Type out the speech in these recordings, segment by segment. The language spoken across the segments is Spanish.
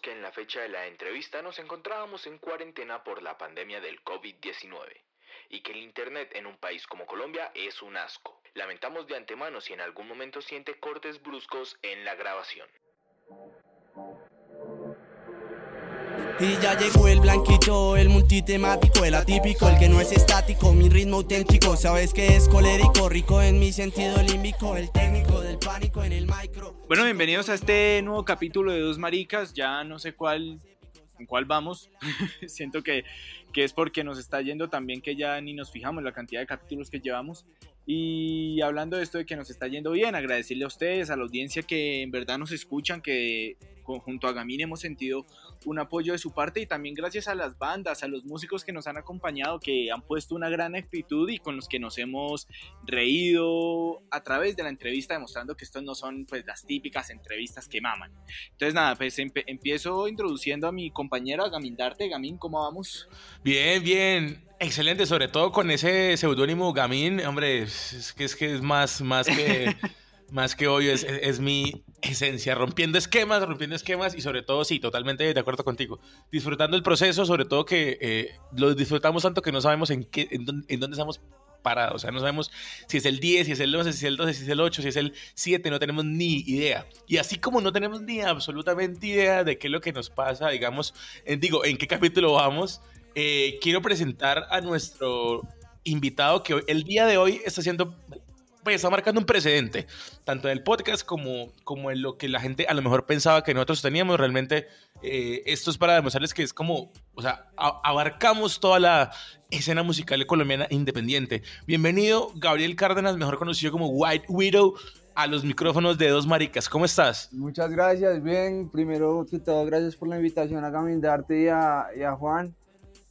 Que en la fecha de la entrevista nos encontrábamos en cuarentena por la pandemia del COVID-19 y que el Internet en un país como Colombia es un asco. Lamentamos de antemano si en algún momento siente cortes bruscos en la grabación. Y ya llegó el blanquito, el multitemático, el atípico, el que no es estático, mi ritmo auténtico, sabes que es colérico, rico en mi sentido límbico, el técnico del pánico en el micro. Bueno, bienvenidos a este nuevo capítulo de Dos Maricas, ya no sé cuál, en cuál vamos, siento que, que es porque nos está yendo también que ya ni nos fijamos la cantidad de capítulos que llevamos. Y hablando de esto de que nos está yendo bien, agradecerle a ustedes, a la audiencia que en verdad nos escuchan, que junto a Gamín hemos sentido un apoyo de su parte y también gracias a las bandas, a los músicos que nos han acompañado, que han puesto una gran actitud y con los que nos hemos reído a través de la entrevista, demostrando que estos no son pues las típicas entrevistas que maman. Entonces nada, pues empiezo introduciendo a mi compañera Gamindarte. Gamín, ¿cómo vamos? Bien, bien. Excelente, sobre todo con ese seudónimo Gamín, hombre, es que es que es más, más que más que obvio, es, es, mi esencia, rompiendo esquemas, rompiendo esquemas y sobre todo, sí, totalmente de acuerdo contigo, disfrutando el proceso, sobre todo que eh, lo disfrutamos tanto que no sabemos en, qué, en, dónde, en dónde estamos parados, o sea, no sabemos si es el 10, si es el 11, si es el 12, si es el 8, si es el 7, no tenemos ni idea. Y así como no tenemos ni absolutamente idea de qué es lo que nos pasa, digamos, en, digo, en qué capítulo vamos, eh, quiero presentar a nuestro invitado que hoy, el día de hoy está haciendo pues está marcando un precedente, tanto en el podcast como, en lo que la gente a lo mejor pensaba que nosotros teníamos. Realmente eh, esto es para demostrarles que es como, o sea, abarcamos toda la escena musical colombiana independiente. Bienvenido, Gabriel Cárdenas, mejor conocido como White Widow, a los micrófonos de Dos Maricas. ¿Cómo estás? Muchas gracias, bien. Primero que todo, gracias por la invitación a a, y a Juan,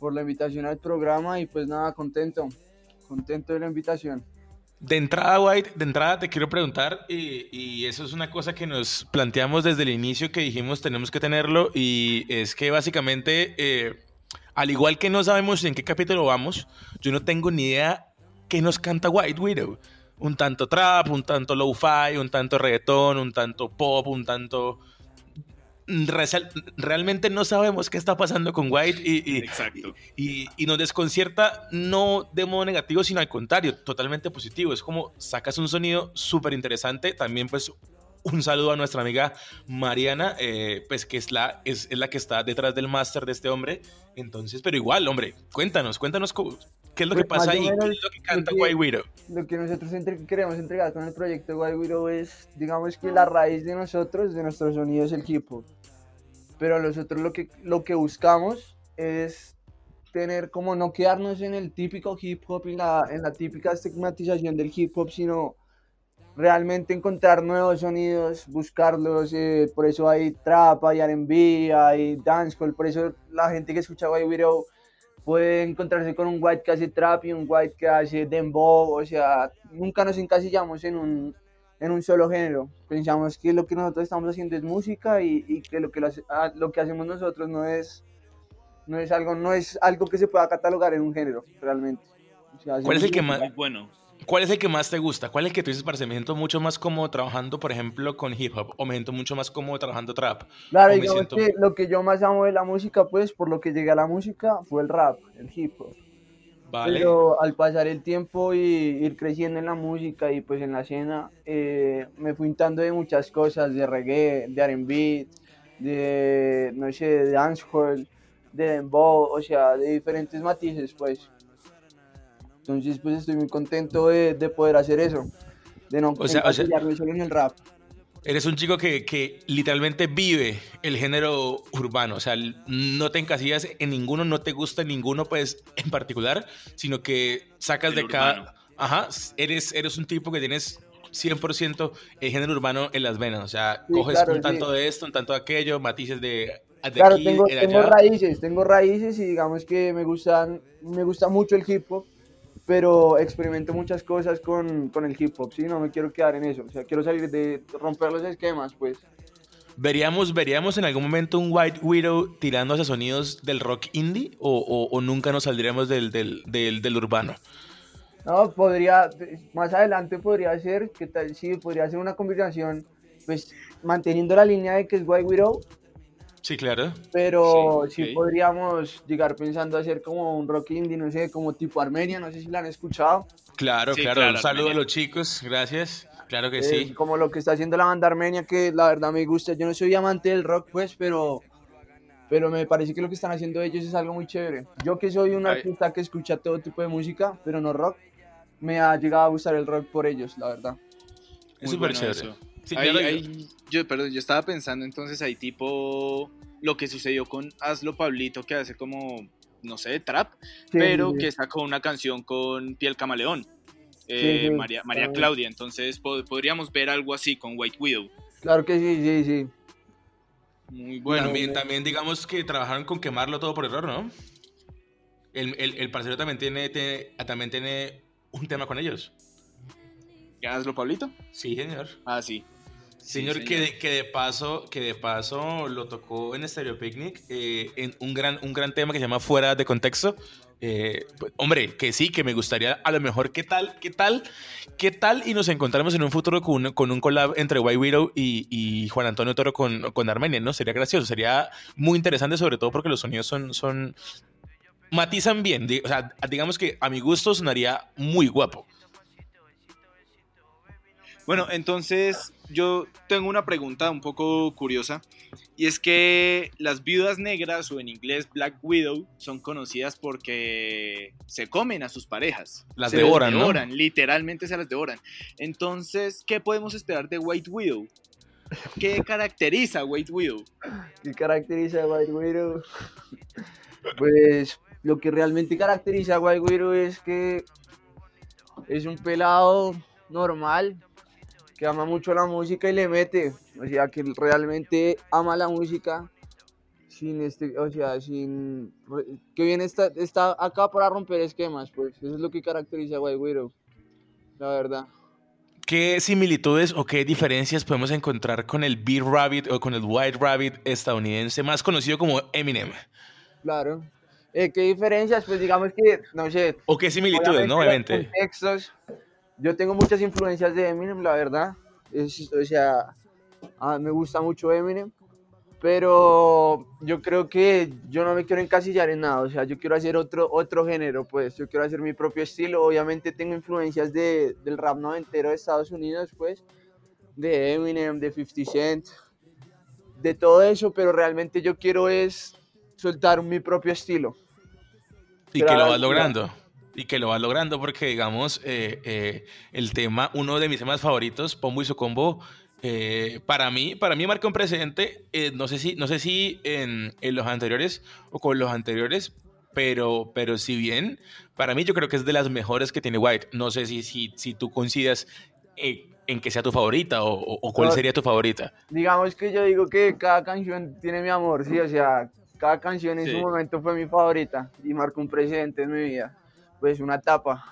por la invitación al programa y pues nada, contento, contento de la invitación. De entrada, White, de entrada te quiero preguntar, y, eso es una cosa que nos planteamos desde el inicio que dijimos tenemos que tenerlo, y es que básicamente, eh, al igual que no sabemos en qué capítulo vamos, yo no tengo ni idea qué nos canta White Widow. Un tanto trap, un tanto low-fi, un tanto reggaetón, un tanto pop, un tanto realmente no sabemos qué está pasando con White y, y, y, nos desconcierta no de modo negativo, sino al contrario, totalmente positivo. Es como sacas un sonido súper interesante, también pues un saludo a nuestra amiga Mariana, eh, pues que es la, es, la que está detrás del máster de este hombre. Entonces, pero igual, hombre, cuéntanos, cuéntanos qué es lo que pues, pasa ahí, qué es lo que canta White Widow. Lo que nosotros queremos entregar con el proyecto White Widow es, digamos que la raíz de nosotros, de nuestro sonido es el hip hop pero nosotros lo que, lo que buscamos es tener como no quedarnos en el típico hip hop y la, en la típica estigmatización del hip hop, sino realmente encontrar nuevos sonidos, buscarlos, eh, por eso hay trap, hay R&B, hay dancehall, por eso la gente que escucha White Widow puede encontrarse con un white que hace trap y un white que hace dembow, o sea, nunca nos encasillamos en un, en un solo género. Pensamos que lo que nosotros estamos haciendo es música y, que, lo que ah, lo, que hacemos nosotros no es, no, es algo, no es algo que se pueda catalogar en un género, realmente. ¿Cuál es el que más, bueno. ¿Cuál es el que más te gusta? ¿Cuál es el que tú dices, para me siento mucho más cómodo trabajando, por ejemplo, con hip hop? ¿O me siento mucho más cómodo trabajando trap? Claro, que lo que yo más amo de la música, pues, por lo que llegué a la música, fue el rap, el hip hop. Pero al pasar el tiempo y ir creciendo en la música y pues en la escena, eh, me fui untando de muchas cosas, de reggae, de R&B, de, no sé, de dancehall, de dembow, o sea, de diferentes matices, pues. Entonces, pues estoy muy contento de, de poder hacer eso, de no o sea, solo en el rap. Eres un chico que, que, literalmente vive el género urbano, o sea, no te encasillas en ninguno, no te gusta ninguno, pues, en particular, sino que sacas de cada... Ajá, eres, eres un tipo que tienes 100% el género urbano en las venas. O sea, Sí, coges claro, un sí. tanto de esto, un tanto de aquello, matices de, de Claro, aquí, tengo, de tengo raíces, tengo raíces y digamos que me gustan, me gusta mucho el hip hop, pero experimento muchas cosas con, con el hip hop, ¿sí? No me quiero quedar en eso, o sea, quiero salir de romper los esquemas, pues. ¿Veríamos, ¿Veríamos en algún momento un White Widow tirando hacia sonidos del rock indie o, o- o nunca nos saldríamos del, del, del, del urbano? No, podría, más adelante podría ser, que tal, sí, podría ser una combinación, pues, manteniendo la línea de que es White Widow, Sí, claro. pero Sí, sí, ok. podríamos llegar pensando hacer como un rock indie, no sé, como tipo Armenia, no sé si la han escuchado. Claro, Sí, claro. claro, Un saludo a Armenia. los chicos, gracias. Claro que Eh, sí. Como lo que está haciendo la banda armenia, que la verdad me gusta. Yo no soy amante del rock, pues, pero, pero me parece que lo que están haciendo ellos es algo muy chévere. Yo que soy un artista que escucha todo tipo de música, pero no rock, me ha llegado a gustar el rock por ellos, la verdad. Es súper bueno chévere. eso. Sí, Ahí- claro, yo- ahí- yo, perdón, yo estaba pensando entonces ahí tipo lo que sucedió con Hazlo Pablito que hace como, no sé, trap, Sí, pero sí, que sacó una canción con Piel Camaleón, eh, Sí, sí, María, María claro. Claudia, entonces po- podríamos ver algo así con White Widow. Claro que sí, sí, sí. Muy bueno. también, también digamos que trabajaron con quemarlo todo por error, ¿no? El, el, el parcero también tiene, tiene- también tiene un tema con ellos. ¿Hazlo Pablito? Sí, señor. Ah, sí. Sí, Señor, Que, de, que de paso que de paso lo tocó en Stereo Picnic eh, en un gran un gran tema que se llama Fuera de contexto. Eh, pues, hombre, que sí, que me gustaría a lo mejor qué tal, qué tal, qué tal y nos encontramos en un futuro con, un- con un collab entre White Widow y, y Juan Antonio Toro con, con Armenia, ¿no? Sería gracioso, sería muy interesante sobre todo porque los sonidos son son matizan bien, o sea, digamos que a mi gusto sonaría muy guapo. Bueno, entonces yo tengo una pregunta un poco curiosa y es que las viudas negras o en inglés Black Widow son conocidas porque se comen a sus parejas. Las Se devoran, ¿no? devoran, literalmente se las devoran. Entonces, ¿qué podemos esperar de White Widow? ¿Qué caracteriza a White Widow? ¿Qué caracteriza a White Widow? Pues lo que realmente caracteriza a White Widow es que es un pelado normal que ama mucho la música y le mete, o sea, que realmente ama la música sin este, o sea, sin que bien está, está acá para romper esquemas, pues eso es lo que caracteriza a White Widow, la verdad. ¿Qué similitudes o qué diferencias podemos encontrar con el Beat Rabbit o con el White Rabbit estadounidense, más conocido como Eminem? Claro. Eh, ¿Qué diferencias? Pues digamos que, no sé, ¿O qué similitudes, no? Obviamente. contextos, yo tengo muchas influencias de Eminem, la verdad. Es- o sea, ah, me gusta mucho Eminem. Pero yo creo que yo no me quiero encasillar en nada. O sea, yo quiero hacer otro, otro género, pues. Yo quiero hacer mi propio estilo. Obviamente tengo influencias de, del rap noventero de Estados Unidos, pues. De Eminem, de 50 Cent. De todo eso, pero realmente yo quiero es soltar mi propio estilo. Y que lo vas logrando. Y que lo vas logrando porque, digamos, eh, eh, el tema, uno de mis temas favoritos, Pombo y su combo, eh, para mí, para mí marca un precedente. eh, no sé si, no sé si en, en los anteriores o con los anteriores, pero, pero si bien, para mí yo creo que es de las mejores que tiene White. No sé si, si, si tú coincidas eh, en que sea tu favorita o, o- o cuál No. sería tu favorita. digamos que yo digo que cada canción tiene mi amor, sí, o sea, cada canción en Sí. su momento fue mi favorita y marcó un precedente en mi vida, pues una etapa.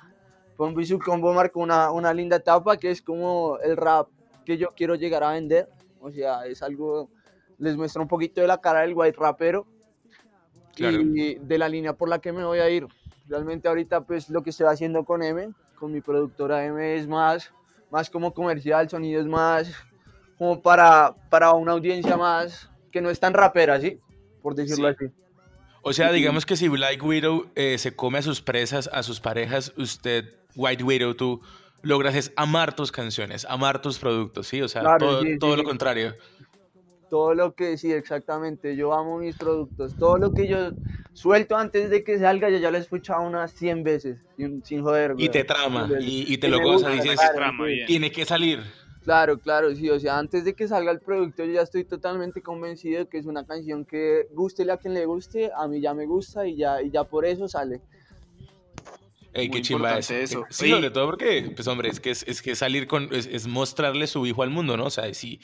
Pombo y su combo marcó una, una linda etapa que es como el rap que yo quiero llegar a vender, o sea, es algo, les muestra un poquito de la cara del white rapero Claro. y de la línea por la que me voy a ir. Realmente ahorita pues lo que estoy haciendo con M, con mi productora M es más, más como comercial, sonidos más como para, para una audiencia más que no es tan rapera, ¿sí? Por decirlo Sí. así. O sea, digamos que si Black Widow eh, se come a sus presas, a sus parejas, usted, White Widow, tú logras es amar tus canciones, amar tus productos, ¿sí? O sea, Claro, todo, sí, todo sí, lo contrario. Todo lo que, sí, exactamente, yo amo mis productos, todo lo que yo suelto antes de que salga, yo ya lo he escuchado unas 100 veces, sin, sin joder. Y güey. te trama, y, y te Y lo goza, dices, tiene que salir. Claro, claro, sí, o sea, antes de que salga el producto yo ya estoy totalmente convencido de que es una canción que guste a quien le guste, a mí ya me gusta y ya, y ya por eso sale. Ey, qué chimba importante eso. Sí, Oye, sobre todo porque, pues hombre, es que es, es que salir con, es, es mostrarle su hijo al mundo, ¿no? O sea, si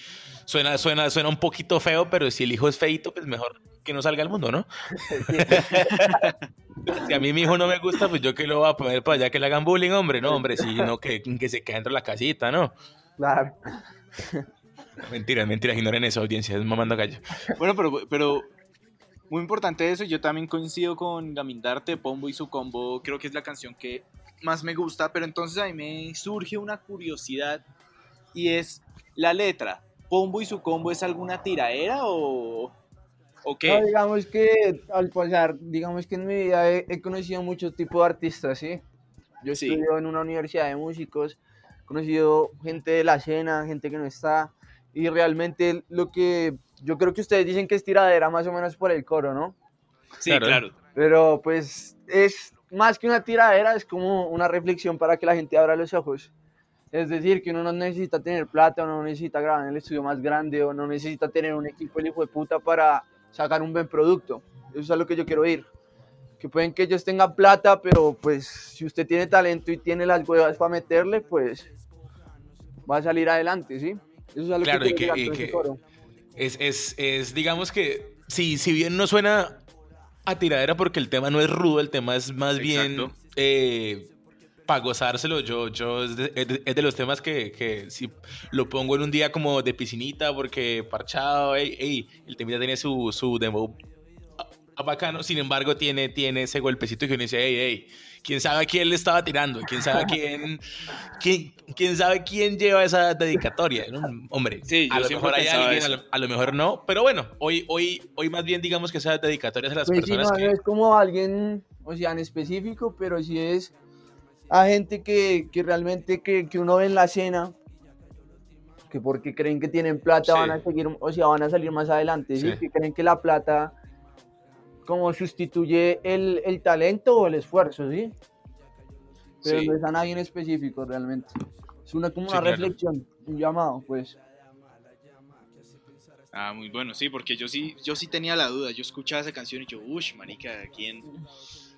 suena, suena, suena un poquito feo, pero si el hijo es feito, pues mejor que no salga al mundo, ¿no? si a mí mi hijo no me gusta, pues yo que lo voy a poner para allá que le hagan bullying, hombre, no, hombre, sí, no, que, que se quede dentro de la casita, ¿no? Claro. Mentiras, mentiras, ignoren esa audiencia, es mamando gallo. Bueno, pero, pero muy importante eso. Yo también coincido con Gamindarte, Pombo y su combo. Creo que es la canción que más me gusta. Pero entonces a mí me surge una curiosidad y es la letra. ¿Pombo y su combo es alguna tiraera o, o qué? No, digamos que al pasar, digamos que en mi vida he, he conocido muchos tipos de artistas, ¿sí? Yo Sí. estudio en una universidad de músicos, conocido gente de la escena, gente que no está, y realmente lo que yo creo que ustedes dicen que es tiradera más o menos por el coro, ¿no? sí, claro. claro. Pero pues es más que una tiradera, es como una reflexión para que la gente abra los ojos. Es decir, que uno no necesita tener plata, o no necesita grabar en el estudio más grande, o no necesita tener un equipo el hijo de puta para sacar un buen producto. Eso es a lo que yo quiero ir. Que pueden que ellos tengan plata, pero pues si usted tiene talento y tiene las huevas para meterle, pues va a salir adelante, ¿sí? Eso es a lo Claro, que y que- y que- coro. Es, es, es, digamos que, si, si bien no suena a tiradera porque el tema no es rudo, el tema es más bien eh, para gozárselo. Yo, yo es, de, es de- es de los temas que, que si lo pongo en un día como de piscinita porque parchado, ey, ey, el temita tiene su, su demo bacano, sin embargo tiene, tiene ese golpecito que uno dice, hey, hey, quién sabe a quién le estaba tirando, quién sabe a quién, quién, quién sabe quién lleva esa dedicatoria, ¿no? hombre, Sí, a lo mejor hay pensaba alguien, a lo, a lo mejor no, pero bueno, hoy, hoy, hoy más bien digamos que esas dedicatorias a las Pues sí, personas no, que... no es como alguien, o sea, en específico, pero sí es a gente que, que realmente que, que uno ve en la escena, que porque creen que tienen plata Sí. van a seguir, o sea, van a salir más adelante, ¿sí? Sí. que creen que la plata como sustituye el, el talento o el esfuerzo, ¿sí? Pero Sí. no es a nadie en específico realmente. Es una como Sí, una claro. reflexión, un llamado, pues. Ah, muy bueno, sí, porque yo sí, yo sí tenía la duda. Yo escuchaba esa canción y yo, uff, marica, ¿a quién,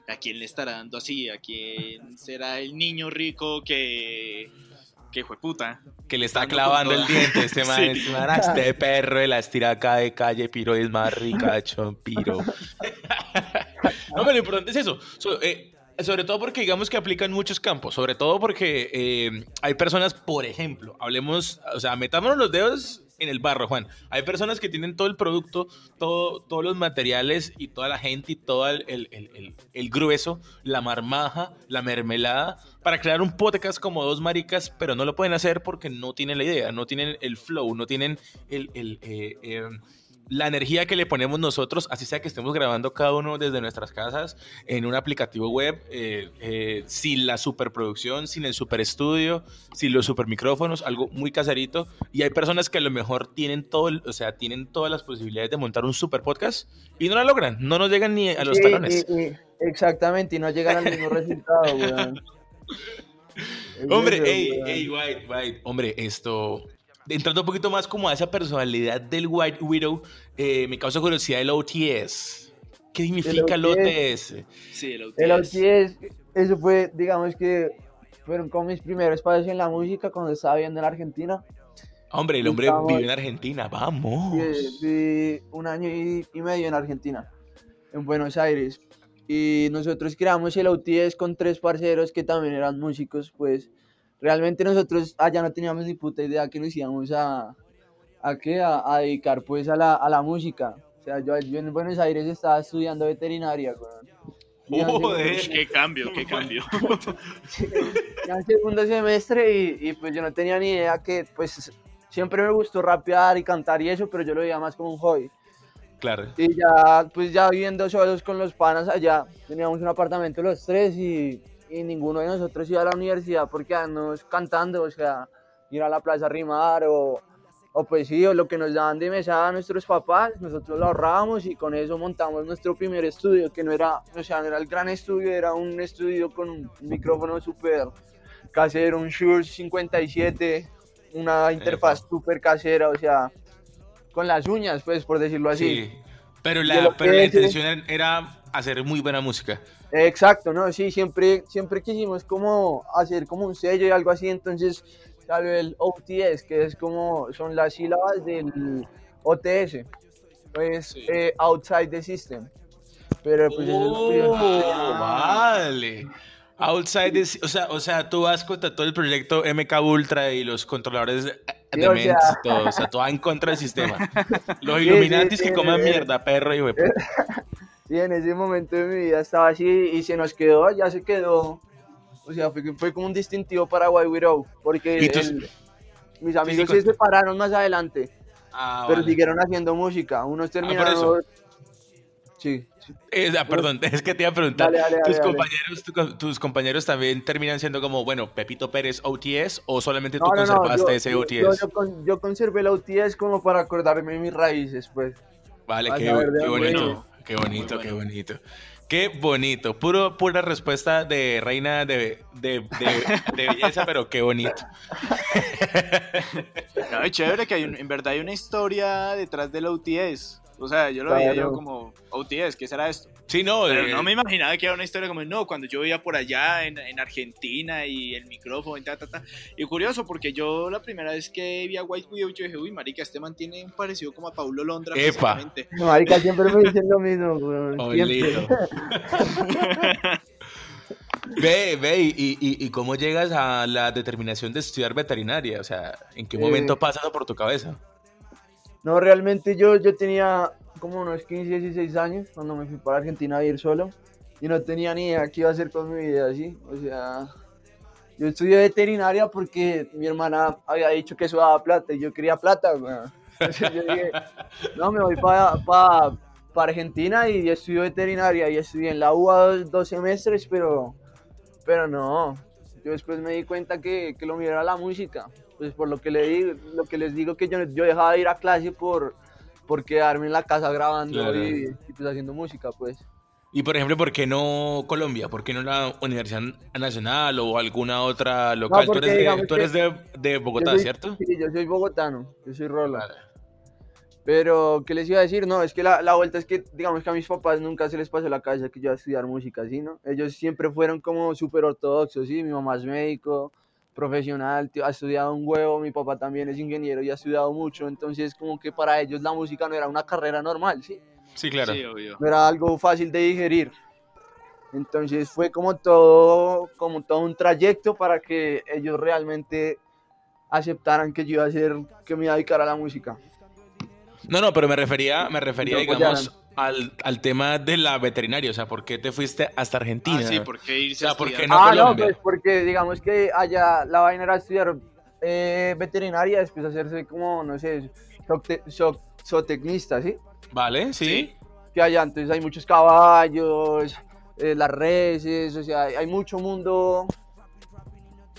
¿a quién le estará dando así? ¿A quién será el niño rico que, que fue puta? que le está clavando el diente este man, Sí. este man, "Ah, este perro de la estira acá de calle, piro es más ricacho, piro. no, pero lo importante es eso. So- eh, sobre todo porque digamos que aplica en muchos campos, sobre todo porque eh, hay personas, por ejemplo, hablemos, o sea, metámonos los dedos en el barro, Juan. Hay personas que tienen todo el producto, todo, todos los materiales y toda la gente y todo el, el- el- el- grueso, la marmaja, la mermelada, para crear un podcast como dos maricas, pero no lo pueden hacer porque no tienen la idea, no tienen el flow, no tienen el, el, eh, eh, la energía que le ponemos nosotros, así sea que estemos grabando cada uno desde nuestras casas en un aplicativo web, eh, eh, sin la superproducción, sin el super estudio, sin los super micrófonos, algo muy caserito. Y hay personas que a lo mejor tienen todo, o sea, tienen todas las posibilidades de montar un super podcast y no la logran, no nos llegan ni a los Sí, talones. exactamente, y no llegan al mismo resultado, weón. Hombre, ey, ey, White, White, hombre, esto. Entrando un poquito más como a esa personalidad del White Widow, eh, me causa curiosidad el OTS. ¿Qué significa el OTS? Sí, el El OTS. OTS, eso fue, digamos que fueron como mis primeros pasos en la música cuando estaba viviendo en Argentina. Hombre, el hombre Estamos- vive en Argentina, vamos. Viví un año y, y medio en Argentina, en Buenos Aires. Y nosotros creamos el OTS con tres parceros que también eran músicos, pues realmente nosotros allá no teníamos ni puta idea que nos íbamos a, a, qué, a, a dedicar pues a la, a la música. O sea, yo, yo en Buenos Aires estaba estudiando veterinaria, weón. Joder. Qué cambio, qué cambio. ya en segundo semestre y, y, pues yo no tenía ni idea que pues siempre me gustó rapear y cantar y eso, pero yo lo veía más como un hobby. Claro. Y ya pues ya viviendo solos con los panas allá, teníamos un apartamento los tres y, y ninguno de nosotros iba a la universidad porque andábamos cantando, o sea, ir a la plaza a rimar o, o pues sí, o lo que nos daban de mesada a nuestros papás, nosotros lo ahorrábamos y con eso montamos nuestro primer estudio, que no era, o sea, no era el gran estudio, era un estudio con un micrófono súper casero, un Shure 57, una interfaz súper casera, o sea, con las uñas, pues, por decirlo así. Sí. Pero la, pero la intención era hacer muy buena música. Exacto, ¿no? Sí, siempre, siempre quisimos como hacer como un sello y algo así, entonces salió el OTS, que es como, son las sílabas del OTS, pues Sí. eh, Outside the System. Pero pues eso es- Oh, vale. Outside the- o sea, o sea, tú vas contra todo el proyecto MK Ultra y los controladores de, Sí, o sea- y todo, o sea, tú vas en contra del sistema. Los Sí, Illuminatis sí, que sí, coman sí. mierda, perro y hueputa. Sí, en ese momento de mi vida estaba así y se nos quedó, ya se quedó. O sea, fue, fue como un distintivo para Why We Row, porque ¿Y tú- el- mis amigos sí, se separaron más adelante, Ah, pero vale. siguieron haciendo música. Unos por terminaron. eso. sí, sí. Eh, ah, perdón, es que te iba a preguntar, Dale, dale, ¿tus, dale, compañeros, tu- tus compañeros también terminan siendo como, bueno, Pepito Pérez OTS o solamente tú No, no, no, conservaste yo- ese OTS? Yo, yo con- yo conservé el OTS como para acordarme de mis raíces, pues. Vale, qué, qué bonito, viene. Qué bonito, qué bonito. Qué bonito, puro, pura respuesta de reina de, de, de- de belleza, pero qué bonito. No, es chévere que hay un- en verdad hay una historia detrás del OTS. O sea, yo lo veía yo como OTS, ¿qué será esto? Sí, no, Pero eh, no me imaginaba que era una historia como, no, cuando yo veía por allá en, en Argentina y el micrófono y ta, ta, ta. Y curioso, porque yo la primera vez que vi a White Widow, yo dije, uy, marica, este man tiene un parecido como a Paulo Londra. Epa. físicamente". No, marica, siempre me dicen lo mismo, weón. Ve, ve, y, y, y cómo llegas a la determinación de estudiar veterinaria? O sea, ¿en qué Eh, momento pasa eso por tu cabeza? No, realmente yo, yo tenía como unos 15, 16 años cuando me fui para Argentina a ir solo y no tenía ni idea qué iba a hacer con mi vida, ¿sí? O sea, yo estudié veterinaria porque mi hermana había dicho que eso daba plata y yo quería plata. Entonces yo dije, no, me voy para Argentina y estudio veterinaria y estudié en la UA dos, dos semestres, pero, pero no. Yo después me di cuenta que, que lo mío era la música. Pues por lo que, le digo, lo que les digo que yo, yo dejaba de ir a clase por, por quedarme en la casa grabando Claro. y, y, pues haciendo música, pues. Y por ejemplo, ¿por qué no Colombia? ¿Por qué no la Universidad Nacional o alguna otra local? tú porque eres, de, tú eres de, de Bogotá, soy- ¿cierto? Sí, yo soy bogotano, yo soy Rola. Vale. Pero, ¿qué les iba a decir? No, es que la, la vuelta es que, digamos que a mis papás nunca se les pasó la cabeza que yo iba a estudiar música, ¿sí? ¿no? Ellos siempre fueron como súper ortodoxos, ¿sí? Mi mamá es médico, profesional, tío, ha estudiado un huevo, mi papá también es ingeniero y ha estudiado mucho, entonces como que para ellos la música no era una carrera normal, ¿sí? Sí, claro. Sí, obvio. No era algo fácil de digerir. Entonces fue como todo, como todo un trayecto para que ellos realmente aceptaran que yo iba a hacer, que me iba a dedicar a la música. No, no, pero me refería, me refería, No digamos, al, al tema de la veterinaria. O sea, ¿por qué te fuiste hasta Argentina? Ah, sí, ¿por qué irse O sea, a ¿por qué estudiar? no ah, no, Colombia? pues porque digamos que allá la vaina era estudiar eh, veterinaria, después hacerse como, no sé, zootecnista, ¿sí? Vale, sí. Que allá entonces hay muchos caballos, eh, las reses, o sea, hay, hay mucho mundo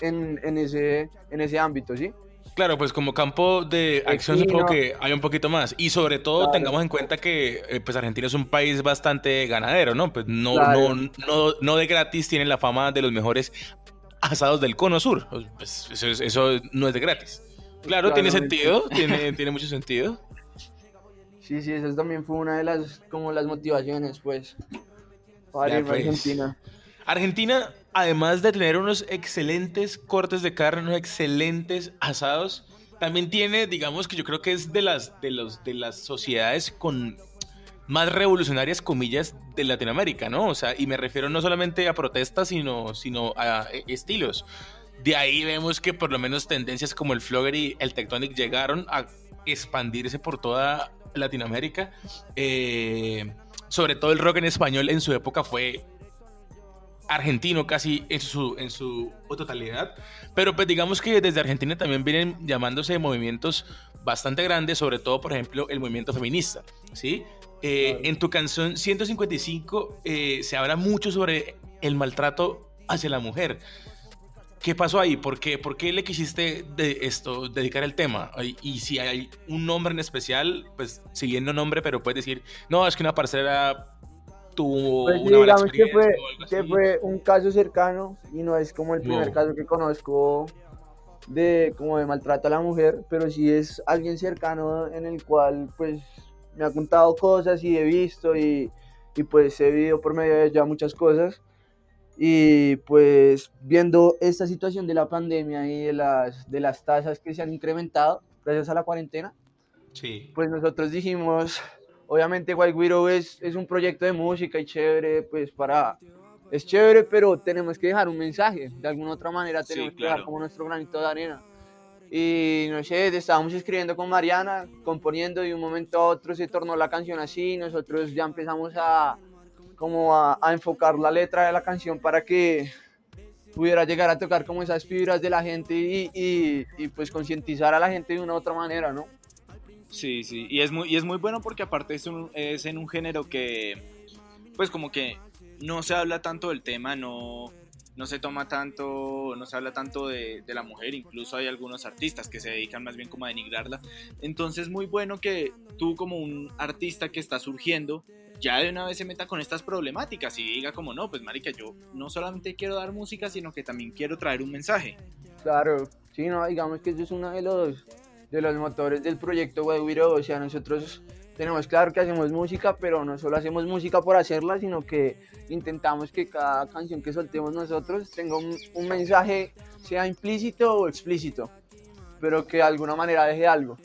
en, en, ese, en ese ámbito, ¿sí? Claro, pues como campo de acción supongo que hay un poquito más. Y sobre todo Claro. tengamos en cuenta que eh, pues Argentina es un país bastante ganadero, ¿no? Pues no, Claro. no, no, no de gratis tienen la fama de los mejores asados del cono sur. Pues eso, es- eso no es de gratis. Claro, tiene sentido, tiene, tiene mucho sentido. Sí, sí, esa también fue una de las, como las motivaciones, pues, para irme a pues. Argentina. Argentina, además de tener unos excelentes cortes de carne, unos excelentes asados, también tiene, digamos que yo creo que es de las, de los, de las sociedades con más revolucionarias comillas de Latinoamérica, ¿no? O sea, y me refiero no solamente a protestas, sino, sino a eh, estilos. De ahí vemos que por lo menos tendencias como el flogger y el tectonic llegaron a expandirse por toda Latinoamérica. Eh, sobre todo el rock en español en su época fue argentino casi en su, en su totalidad. Pero pues digamos que desde Argentina también vienen llamándose movimientos bastante grandes, sobre todo, por ejemplo, el movimiento feminista, ¿sí? Eh, Claro. En tu canción 155 eh, se habla mucho sobre el maltrato hacia la mujer. ¿Qué pasó ahí? ¿Por qué, ¿Por qué le quisiste de esto, dedicar el tema? Y, y si hay un nombre en especial, pues siguiendo nombre, pero puedes decir, no, es que una parcera tuvo Pues sí, una mala digamos que experiencia fue, o algo que fue un caso cercano y no es como el primer No. caso que conozco de como de maltrato a la mujer, pero sí es alguien cercano en el cual pues me ha contado cosas y he visto y, y pues he vivido por medio de ella muchas cosas. Y pues viendo esta situación de la pandemia y de las, de las tasas que se han incrementado gracias a la cuarentena, Sí. pues nosotros dijimos, obviamente White Widow es, es un proyecto de música y chévere, pues para... Es chévere, pero tenemos que dejar un mensaje. De alguna otra manera Sí, tenemos que claro. dejar como nuestro granito de arena. Y no sé, estábamos escribiendo con Mariana, componiendo y de un momento a otro se tornó la canción así. Nosotros ya empezamos a como a, a enfocar la letra de la canción para que pudiera llegar a tocar como esas fibras de la gente y, y, y, pues concientizar a la gente de una u otra manera, ¿no? Sí, sí, y es muy, y es muy bueno porque aparte es, un- es en un género que, pues como que no se habla tanto del tema, no, no se toma tanto, no se habla tanto de, la mujer, incluso hay algunos artistas que se dedican más bien como a denigrarla. Entonces muy bueno que tú como un artista que está surgiendo, ya de una vez se meta con estas problemáticas y diga como no, pues marica, yo no solamente quiero dar música, sino que también quiero traer un mensaje. Claro, sí, no, digamos que eso es uno de los, de los motores del proyecto Widow, o sea, nosotros tenemos claro que hacemos música, pero no solo hacemos música por hacerla, sino que intentamos que cada canción que soltemos nosotros tenga un, un mensaje, sea implícito o explícito, pero que de alguna manera deje algo.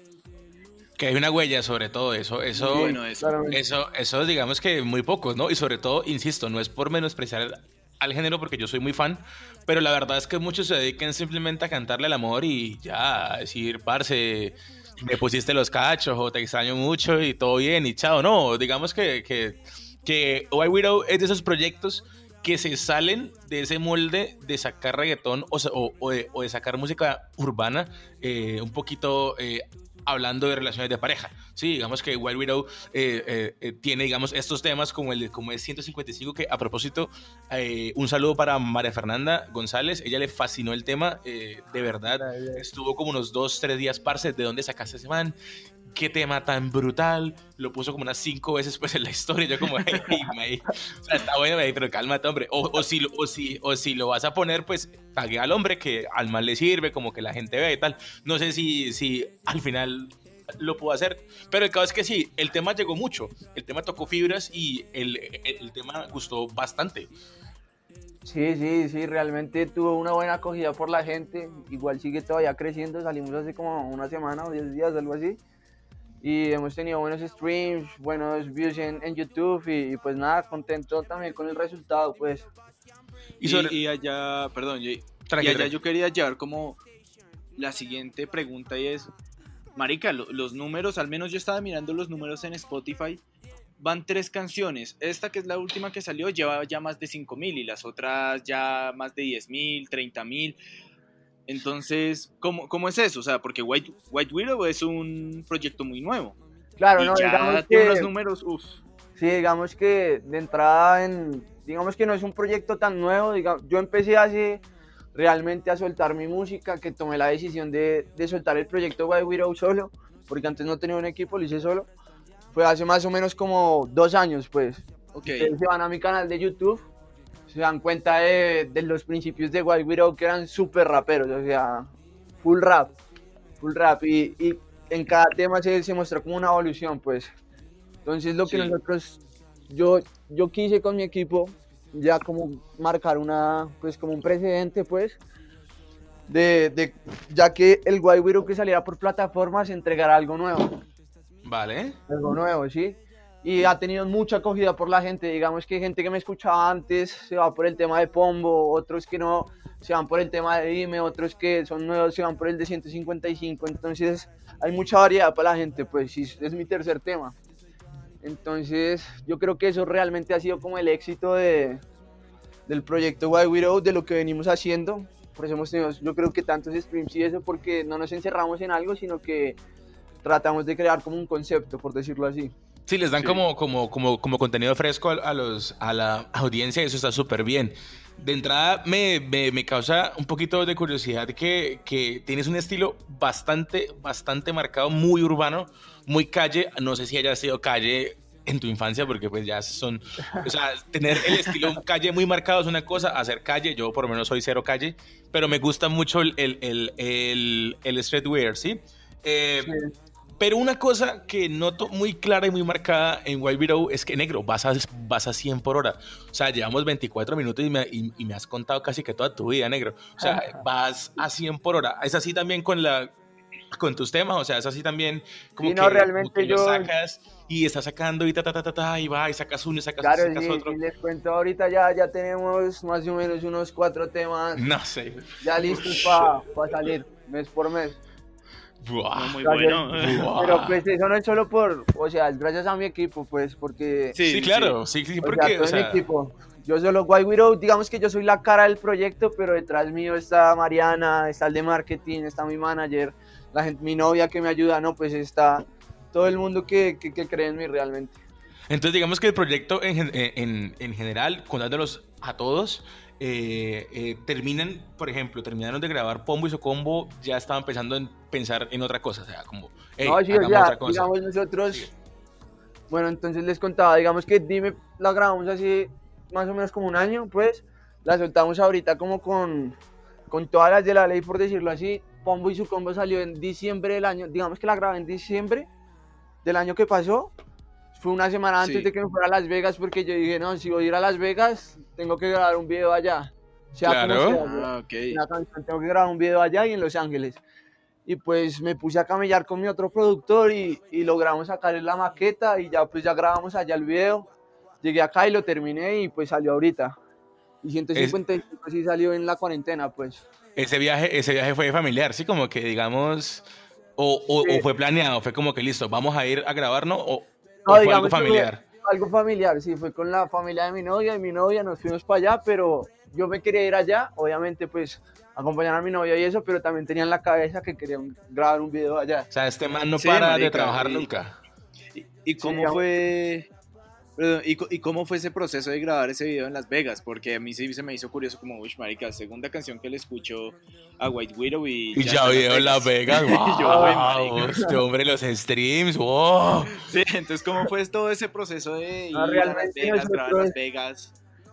Que hay una huella sobre todo eso. Eso, bueno eso. Eso, eso digamos que muy pocos, ¿no? Y sobre todo, insisto, no es por menospreciar al género porque yo soy muy fan, pero la verdad es que muchos se dedican simplemente a cantarle al amor y ya, a decir, parce, me pusiste los cachos o te extraño mucho y todo bien y chao. No, digamos que, que, que White Widow es de esos proyectos que se salen de ese molde de sacar reggaetón o, o- o de sacar música urbana eh, un poquito eh, hablando de relaciones de pareja. Sí, digamos que Wild Widow eh, eh, eh, tiene, digamos, estos temas como el de- como es 155, que a propósito, eh, un saludo para María Fernanda González, ella le fascinó el tema, eh, de verdad, estuvo como unos dos, tres días, parce, ¿de dónde sacaste ese man? Qué tema tan brutal, lo puso como unas cinco veces pues en la historia, yo como, hey, o sea, está bueno, pero cálmate, hombre, o, si, o, si, o si lo vas a poner, pues pague al hombre que al mal le sirve, como que la gente ve y tal, no sé si, si al final lo pudo hacer. Pero el caso es que sí, el tema llegó mucho. El tema tocó fibras y el, el- el tema gustó bastante. Sí, sí, sí, realmente tuvo una buena acogida por la gente. Igual sigue todavía creciendo. Salimos hace como una semana o 10 días, algo así. Y hemos tenido buenos streams, buenos views en, en YouTube. Y, y pues nada, contento también con el resultado, pues. Y Y, sobre- y allá, perdón, yo, Tranqui, y allá yo quería llevar como la siguiente pregunta y es, Marica, lo- los números, al menos yo estaba mirando los números en Spotify, van tres canciones. Esta que es la última que salió lleva ya más de 5 mil y las otras ya más de 10 mil, 30 mil. Entonces, ¿cómo, ¿cómo es eso? O sea, porque White, White Widow es un proyecto muy nuevo. Claro, y no, ya digamos tiene que, unos números, uff. sí, digamos que de entrada, en, digamos que no es un proyecto tan nuevo. Digamos, yo empecé hace realmente a soltar mi música, que tomé la decisión de, de soltar el proyecto White Widow solo, porque antes no tenía un equipo, lo hice solo. Fue hace más o menos como dos años, pues. Ok, Ustedes se van a mi canal de YouTube, se dan cuenta de, de los principios de White Widow que eran súper raperos, o sea, full rap, full rap, y, y en cada tema se, se mostró como una evolución, pues. Entonces lo que Sí. nosotros, yo, yo quise con mi equipo, ya como marcar una, pues como un precedente, pues, de, de ya que el White Widow que saliera por plataformas entregara algo nuevo Vale. algo nuevo, ¿sí? Y ha tenido mucha acogida por la gente, digamos que gente que me escuchaba antes se va por el tema de Pombo, otros que no se van por el tema de Dime, otros que son nuevos se van por el de 155, entonces hay mucha variedad para la gente, pues sí, es mi tercer tema. Entonces yo creo que eso realmente ha sido como el éxito de, del proyecto White Widow, de lo que venimos haciendo. Por eso hemos tenido, yo creo que tantos streams y eso, porque no nos encerramos en algo, sino que tratamos de crear como un concepto, por decirlo así. Sí, les dan Sí. Como, como, como, como contenido fresco a, los, a la audiencia y eso está súper bien. De entrada me, me, me causa un poquito de curiosidad que, que tienes un estilo bastante, bastante marcado, muy urbano, muy calle. No sé si haya sido calle en tu infancia, porque pues ya son, o sea, tener el estilo calle muy marcado es una cosa, hacer calle, yo por lo menos soy cero calle, pero me gusta mucho el, el, el, el, el streetwear, ¿sí? Eh, Pero una cosa que noto muy clara y muy marcada en White Widow es que, negro, vas a, vas a 100 por hora. O sea, llevamos 24 minutos y me, y, y me has contado casi que toda tu vida, negro. O sea, vas a 100 por hora. Es así también con la con tus temas, o sea, es así también como Sí, no, realmente que lo yo- sacas y estás sacando y ta ta ta ta ta y va y sacas uno y sacas, Claro, sacas sí, otro. y les cuento ahorita ya, ya tenemos más o menos unos cuatro temas No sé. ya listos para salir mes por mes. Buah. Muy bueno. Buah. Pero pues eso no es solo por, o sea, es gracias a mi equipo, pues, porque Sí, claro, sí, sí, o porque, sea, todo o sea, el equipo. Yo solo White Widow, digamos que yo soy la cara del proyecto, pero detrás mío está Mariana, está el de marketing, está mi manager, la gente, mi novia que me ayuda, no, pues está todo el mundo que, que, que cree en mí realmente. Entonces, digamos que el proyecto en, en, en general, contándolos a todos, eh, eh, terminan, por ejemplo, terminaron de grabar Pombo y su combo, ya estaban pensando en pensar en otra cosa, o sea, como, hey, no, sí, o hagamos sea, otra cosa. digamos nosotros, Sí. bueno, entonces les contaba, digamos que Dime la grabamos así más o menos como un año, pues, la soltamos ahorita como con, con todas las de la ley, por decirlo así, Pombo y su combo salió en diciembre del año, digamos que la grabé en diciembre del año que pasó, fue una semana antes Sí. de que me fuera a Las Vegas, porque yo dije, no, si voy a ir a Las Vegas, tengo que grabar un video allá, sea como Claro. sea, Ah, ok. una canción, tengo que grabar un video allá y en Los Ángeles. Y pues me puse a camellar con mi otro productor y, y logramos sacar la maqueta y ya pues ya grabamos allá el video. Llegué acá y lo terminé y pues salió ahorita. Y 155 sí salió en la cuarentena, pues. Ese viaje, ese viaje fue familiar, sí, como que digamos, o, o- Sí. o fue planeado, fue como que listo, vamos a ir a grabarnos, o No, digamos algo fue familiar. Algo familiar, sí, fue con la familia de mi novia y mi novia nos fuimos para allá, pero yo me quería ir allá, obviamente pues acompañar a mi novia y eso, pero también tenía en la cabeza que querían grabar un video allá. O sea, este man no Sí, para de trabajar y- nunca. ¿Y, y cómo fue? Perdón, ¿y, cómo fue ese proceso de grabar ese video en Las Vegas? Porque a mí sí se me hizo curioso como, uy, marica, segunda canción que le escucho a White Widow y... Y ya en Las Vegas, yo, wow, este hombre los streams, wow. Sí, entonces, ¿cómo fue todo ese proceso de ir Ah, a Las Vegas, grabar en Las Vegas?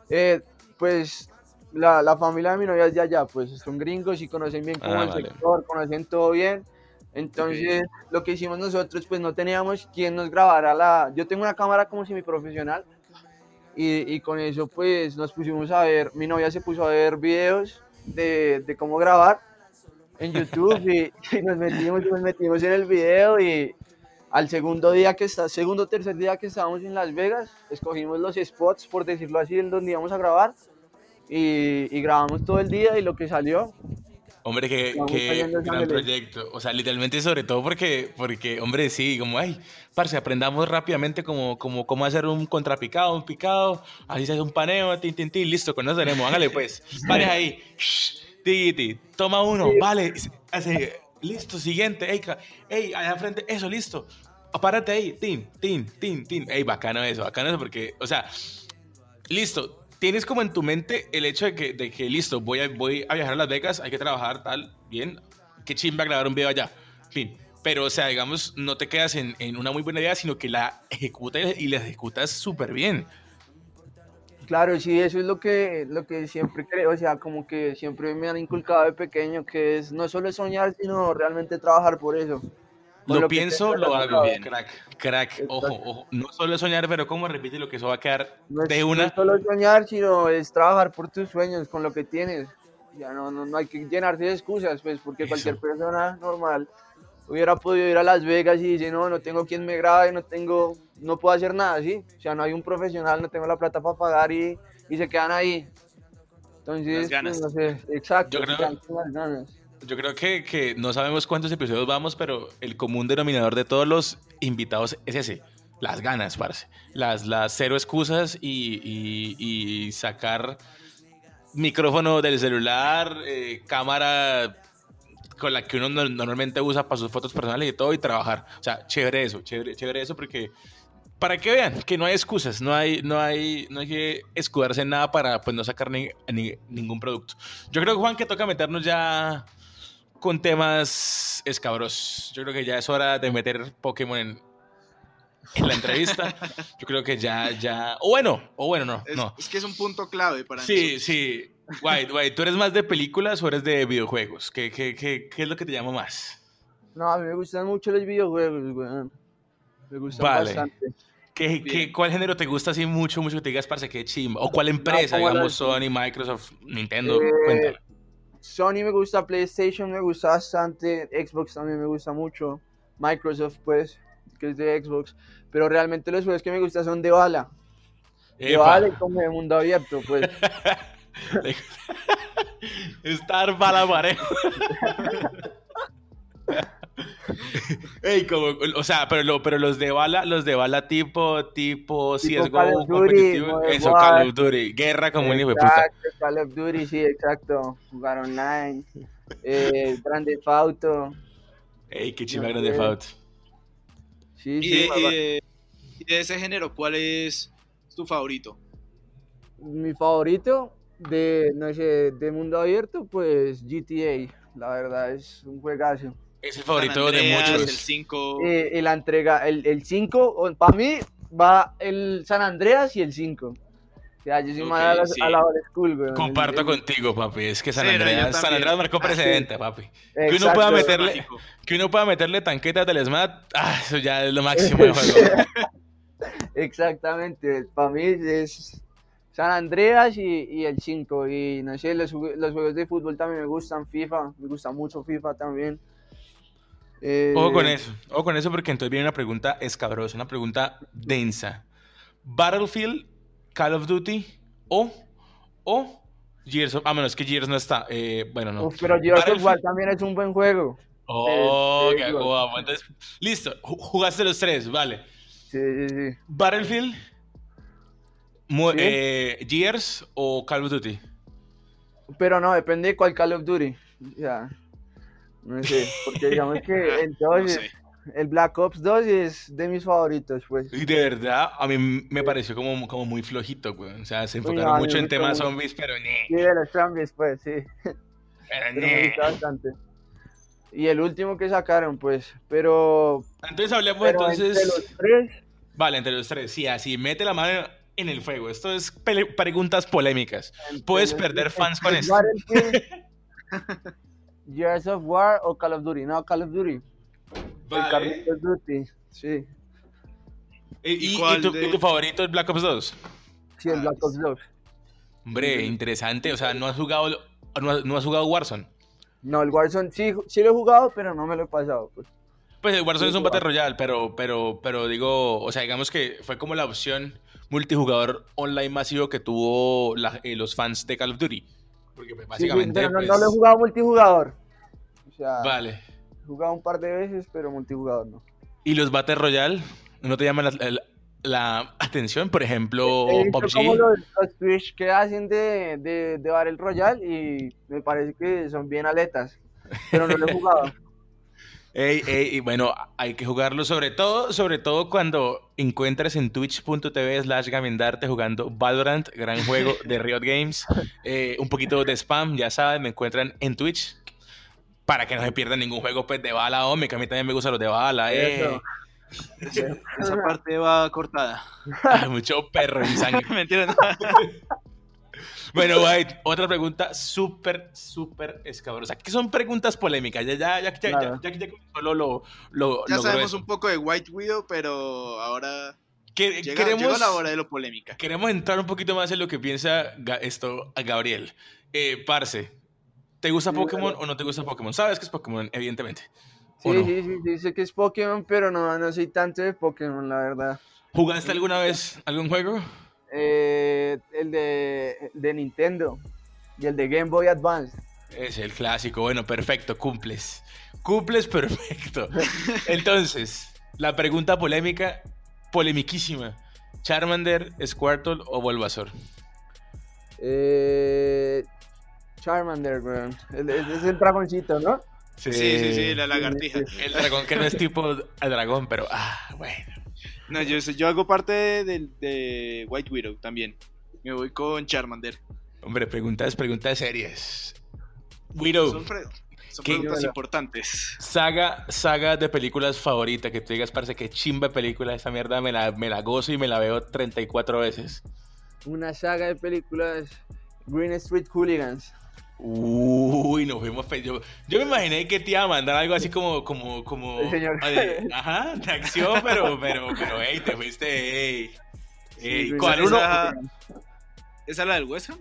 Eh, pues la, la familia de mi novia es de allá, pues son gringos y conocen bien como Ah, el vale. sector, conocen todo bien. Entonces, lo que hicimos nosotros, pues no teníamos quien nos grabara la... Yo tengo una cámara como semiprofesional y, y con eso pues nos pusimos a ver, mi novia se puso a ver videos de, de cómo grabar en YouTube y, y nos metimos, nos metimos en el video y al segundo día que está, segundo tercer día que estábamos en Las Vegas, escogimos los spots, por decirlo así, en donde íbamos a grabar y, y grabamos todo el día y lo que salió, Hombre, qué, gran proyecto. O sea, literalmente sobre todo porque, porque hombre, sí, como, ay, parce, aprendamos rápidamente como, como, cómo hacer un contrapicado, un picado, así se hace un paneo, tin, tin, tin, listo, con eso tenemos, hágale pues, pare ahí, shh, ti, ti, toma uno, vale, así, listo, siguiente, ey, ca- ey, allá frente, eso, listo, párate ahí, tin, tin, tin, tin, ey, bacano eso, bacano eso, porque, o sea, listo, tienes como en tu mente el hecho de que, de que listo, voy a, voy a viajar a Las Vegas, hay que trabajar tal, bien, qué chimba grabar un video allá, fin. Pero, o sea, digamos, no te quedas en, en una muy buena idea, sino que la ejecutas y la ejecutas súper bien. Claro, sí, eso es lo que, lo que siempre creo, o sea, como que siempre me han inculcado de pequeño, que es no solo soñar, sino realmente trabajar por eso. Lo, lo pienso, lo hago. lado. Crack, crack, ojo, ojo. No solo soñar, pero como repite lo que eso va a quedar No es, de no una. es solo soñar, sino es trabajar por tus sueños, con lo que tienes. Ya no, no, no hay que llenarse de excusas, pues, porque Eso. cualquier persona normal hubiera podido ir a Las Vegas y dice, no, no tengo quien me grabe, no tengo, no puedo hacer nada, ¿sí? O sea, no hay un profesional, no tengo la plata para pagar y, y se quedan ahí. Entonces, Las ganas. pues, no sé, exacto, Yo creo- las ganas. Yo creo que, que no sabemos cuántos episodios vamos, pero el común denominador de todos los invitados es ese. Las ganas, parce. Las, las cero excusas y, y- y sacar micrófono del celular, eh, cámara con la que uno no- normalmente usa para sus fotos personales y todo y trabajar. O sea, chévere eso, chévere, chévere eso porque para que vean que no hay excusas, no hay, no hay, no hay que escudarse en nada para pues no sacar ni- ni- ningún producto. Yo creo, Juan, que toca meternos ya con temas escabrosos. Yo creo que ya es hora de meter Pokémon en, en la entrevista. Yo creo que ya, ya, o bueno, o bueno, no, Es, no. es que es un punto clave para Sí, nosotros. sí. White, White, ¿tú eres más de películas o eres de videojuegos? ¿Qué, qué, qué, qué es lo que te llama más? No, a mí me gustan mucho los videojuegos, weón. Me gustan Vale. bastante. ¿Qué, qué, ¿Cuál género te gusta así mucho, mucho que te digas, parce, qué chimba? ¿O cuál empresa, como digamos, Sony, Microsoft, Nintendo? Eh, Cuéntame. Sony me gusta, PlayStation me gusta bastante, Xbox también me gusta mucho, Microsoft pues, que es de Xbox, pero realmente los juegos que me gustan son de bala, de Epa. bala y como de mundo abierto, pues. Estar para parejo. Ey, como, o sea, pero, lo- pero los de bala, los de bala tipo, tipo, CSGO, Call of Duty, competitivo, eso, Call of Duty, guerra como un puta. Exacto, Call of Duty, sí, exacto, jugar online, eh, Grand Theft Auto, Ey, qué chimba No grande sé. Faut. sí, Y sí, de, papá. y de- y de ese género, ¿cuál es tu favorito? mi favorito de, no sé, de mundo abierto, pues GTA, la verdad es un juegazo. Es el favorito de Andreas, El muchos. 5. Eh, la entrega, el 5, para mí va el San Andreas y el 5. O sea, yo soy más a la, sí. a la old school, güey. Comparto El- contigo, papi. Es que San Sí, Andreas, San. Andreas marcó Ah, sí. precedente, papi. Que uno pueda meterle, que uno pueda meterle tanquetas del SMAT, ah, eso ya es lo máximo de juego. Exactamente, para mí es San Andreas y, y el 5. Y no sé, los, los juegos de fútbol también me gustan, FIFA, me gusta mucho FIFA también. Eh, Ojo con eso, ojo con eso porque entonces viene una pregunta escabrosa, una pregunta densa. Battlefield, Call of Duty o, o Gears of... Ah, menos que Gears no está. eh, bueno, no. uf, pero Gears of War también es un buen juego. Oh, Eh, qué guapo. Entonces, listo, ju- jugaste los tres, vale. Sí, sí, sí. Battlefield, Sí. eh, Gears o Call of Duty. Pero no, depende de cuál Call of Duty. Sea, no sé, porque digamos que No el Black Ops 2 es de mis favoritos, pues. Y de verdad, a mí me pareció como, como muy flojito, güey. O sea, se enfocaron no, mucho en temas zombies, pero ne, Sí, de los zombies, pues, sí. pero Pero me gusta bastante. Y el último que sacaron, pues, pero, Entonces hablemos pero entonces... entre los tres, Vale, entre los tres. Sí, así, mete la mano en el fuego. Esto es preguntas polémicas. Puedes perder fans con esto. Gears of War o Call of Duty. No, Call of Duty. El Vale. Carlitos Duty, sí. ¿Y, y- y tu, de- y tu favorito es Black Ops 2? Sí, el Black Ops 2. Hombre, interesante. O sea, no has jugado, no has, no has jugado Warzone. No, el Warzone sí, sí lo he jugado, pero no me lo he pasado, pues. Pues el Warzone Sí, es un. Battle Royale, pero, pero, pero digo, o sea, digamos que fue como la opción multijugador online masivo que tuvo la- eh, los fans de Call of Duty. Porque pues, Sí, sí, básicamente, pero no, pues, no lo he jugado multijugador. O sea, Vale. he jugado un par de veces, pero multijugador no. ¿Y los Battle Royale no te llaman la, la- la atención? Por ejemplo, PUBG. como los, los Twitch que hacen de, de, de Battle Royale y me parece que son bien aletas, pero no lo he jugado. Ey, ey, y bueno, hay que jugarlo sobre todo, sobre todo cuando encuentres en twitch.tv slash gamindarte jugando Valorant, gran juego de Riot Games. Eh, un poquito de spam, ya saben, me encuentran en Twitch. Para que no se pierdan ningún juego pues, de bala, hombre, que a mí también me gustan los de bala. Eh. Esa parte va cortada. Ay, mucho perro en sangre. Mentira, no. Bueno, White, otra pregunta súper, súper escabrosa. Que son preguntas polémicas. Ya, ya, ya, ya, Claro. ya, ya, ya solo lo, lo, Ya lo sabemos grueso. un poco de White Widow, pero ahora Que- llega, queremos, llegó la hora de lo polémica. queremos entrar un poquito más en lo que piensa esto a Gabriel. Eh, Parce, ¿te gusta Sí, Pokémon dale. o no te gusta Pokémon? Sabes que es Pokémon, evidentemente. Sí, ¿O no? sí, sí, sí, sé que es Pokémon, pero no, no soy tanto de Pokémon, la verdad. ¿Jugaste alguna vez algún juego? Eh, el de, de Nintendo y el de Game Boy Advance. Es el clásico. Bueno, perfecto, cumples. Cumples perfecto. Entonces, la pregunta polémica, polemiquísima. ¿Charmander, Squirtle o Bulbasaur? Eh, Charmander, weón. Es el dragoncito, ¿no? Sí, sí, sí, la lagartija. Sí, sí. El dragón que no es tipo a dragón, pero ah, bueno. No, yo, yo hago parte de, de White Widow también. Me voy con Charmander. Hombre, preguntas, preguntas serias. Widow, Son, pre- son ¿Qué? preguntas importantes. saga, saga de películas favorita que te digas, parece que chimba de película, esta mierda me la, me la gozo y me la veo 34 veces. Una saga de películas Green Street Hooligans. Uy, nos fuimos yo, yo me imaginé que te iba a mandar algo así como, como, como. El señor. de- ajá, de acción, pero, pero, pero, hey, te fuiste, hey. Ey, sí, ¿cuál sí, uno? esa, ¿Esa es la del Ham?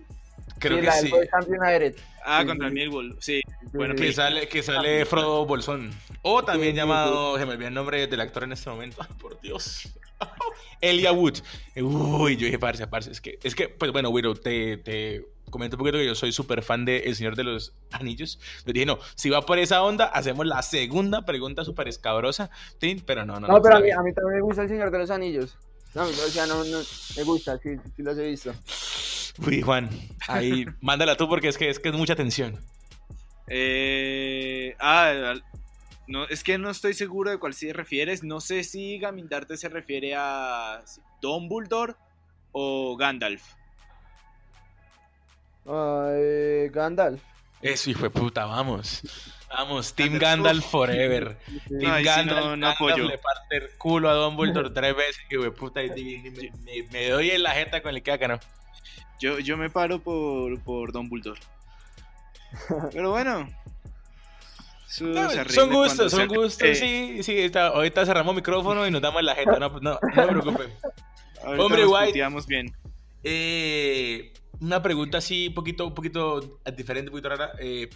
Creo Sí, que la sí. del West Ham United. Ah, Sí, contra el sí. Millwall. Sí. Bueno, Que que sale, que sale Frodo Bolsón. O también Sí, sí, llamado, se me olvidó el nombre del actor en este momento. Ay, por Dios. Elia Wood. Uy, yo dije, parce, parce. Es que, es que pues bueno, Wiro, te, te comento un poquito que yo soy súper fan de El Señor de los Anillos. Le dije, no, si va por esa onda, hacemos la segunda pregunta súper escabrosa. Pero no, no, No, pero está a mí, a mí también me gusta El Señor de los Anillos. No, o sea, no, no, me gusta, sí, sí los he visto. Uy, Juan, ahí, mándala tú porque es que es, que es mucha tensión. Eh, ah, no, es que no estoy seguro de cuál se refieres. No sé si Gamindarte se refiere a Dumbledore o Gandalf. Eh, Gandalf. Eso, hijo de puta, vamos. Vamos, Team Gandalf. Forever. Team Gandalf, no- no Gandalf apoyo. le parte el culo a Dumbledore tres veces, hijo de puta, y me, me- me doy en la jeta con el caca, ¿no? Yo, yo me paro por, por Dumbledore. Pero bueno. eso No, son gustos, son gustos, eh, sí, sí, está- ahorita cerramos micrófono y nos damos en la jeta, no, no, no me preocupe. ahorita Hombre, puteamos bien. Eh, una pregunta así, un poquito, un poquito diferente, un poquito rara. eh,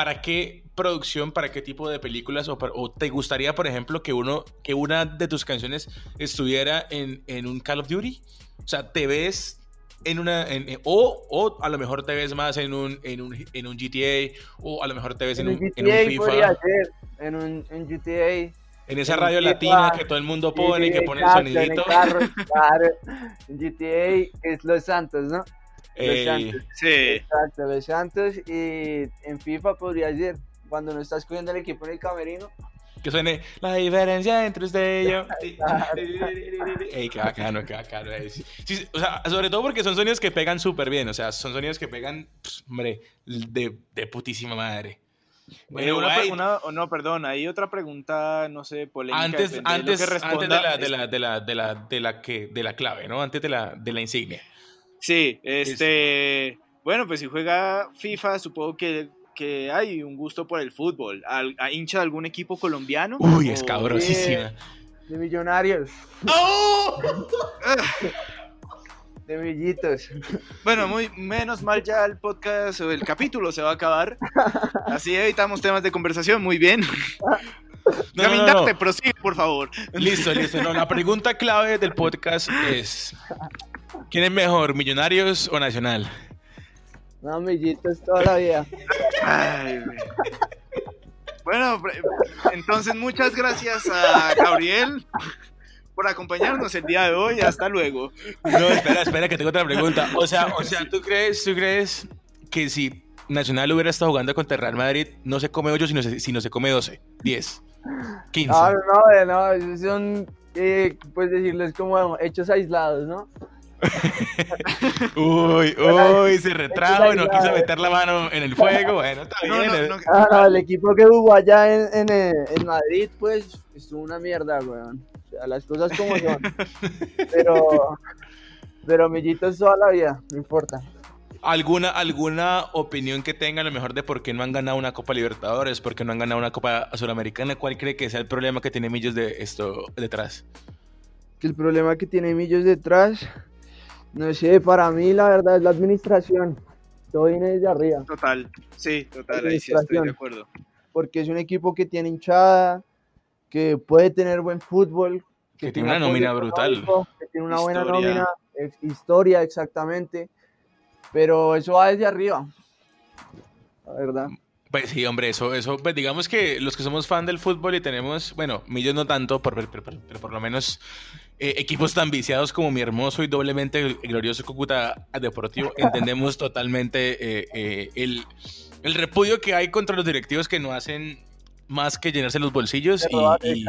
¿Para qué producción, para qué tipo de películas o, o te gustaría, por ejemplo, que uno, que una de tus canciones estuviera en, en un Call of Duty? O sea, ¿te ves en una, en- o, o a lo mejor te ves más en un, en un, en un GTA o a lo mejor te ves en, un, un en un GTA FIFA, ser, en un GTA. en esa radio FIFA, latina que todo el mundo pone y que pone el exacto, en sonidito. carro, claro. En GTA es Los Santos, ¿no? Eh, Santos. Sí. Exacto, Los Santos. Y en FIFA podría ser, cuando no estás cogiendo el equipo en el camerino. Que suene la diferencia entre usted y yo. Ey, qué bacano, qué bacano. Sí, o sea, sobre todo porque son sonidos que pegan súper bien. O sea, son sonidos que pegan, hombre, de, de putísima madre. Bueno, una, una- oh, no, perdón, hay otra pregunta, no sé, polémica. antes, antes, que antes de la, de la, de la, de la, de la que, de la clave, ¿no? Antes de la, de la insignia. Sí, este. Bueno, pues si juega FIFA, supongo que, que hay un gusto por el fútbol. Al, ¿A hincha de algún equipo colombiano? Uy, es cabrosísima. De millonarios, ¡Oh! de millitos. Bueno, muy menos mal ya el podcast o el capítulo se va a acabar. Así evitamos temas de conversación. Muy bien. No, no, no, no. prosigue, por favor. Listo, listo. No, la pregunta clave del podcast es: ¿quién es mejor, Millonarios o Nacional? No, millitos toda la vida. Ay, güey. bueno, entonces muchas gracias a Gabriel por acompañarnos el día de hoy. Hasta luego. No, espera, espera, que tengo otra pregunta. O sea, o sea, ¿tú crees, tú crees que si Nacional hubiera estado jugando contra Real Madrid, no se come 8, sino se, sino se come 12, 10, 15? No, no, no, no, esos son, eh, pues decirles como hechos aislados, ¿no? Uy, uy, se retrajo y no quiso meter la mano en el fuego. Bueno, está No, bien. no, eh. no, Ah, no, el equipo que jugó allá en, en, eh, en Madrid, pues, estuvo una mierda, weón. O sea, las cosas como son. Pero, pero millitos toda la vida, no importa. ¿Alguna, ¿Alguna opinión que tenga a lo mejor de por qué no han ganado una Copa Libertadores, por qué no han ganado una Copa Suramericana? ¿Cuál cree que sea el problema que tiene Millos de esto detrás? Que el problema que tiene Millos detrás, no sé, para mí la verdad es la administración. Todo viene desde arriba. Total, sí, total, ahí sí estoy de acuerdo. porque es un equipo que tiene hinchada, que puede tener buen fútbol, Que tiene una nómina brutal. que tiene una buena Historia. nómina, eh, historia exactamente, pero eso va desde arriba, la verdad. Pues sí, hombre, eso, eso, pues digamos que los que somos fan del fútbol y tenemos, bueno, Millos no tanto, por- pero, pero- pero por lo menos eh, equipos tan viciados como mi hermoso y doblemente glorioso Cúcuta Deportivo, entendemos totalmente eh, eh, el, el repudio que hay contra los directivos que no hacen más que llenarse los bolsillos y.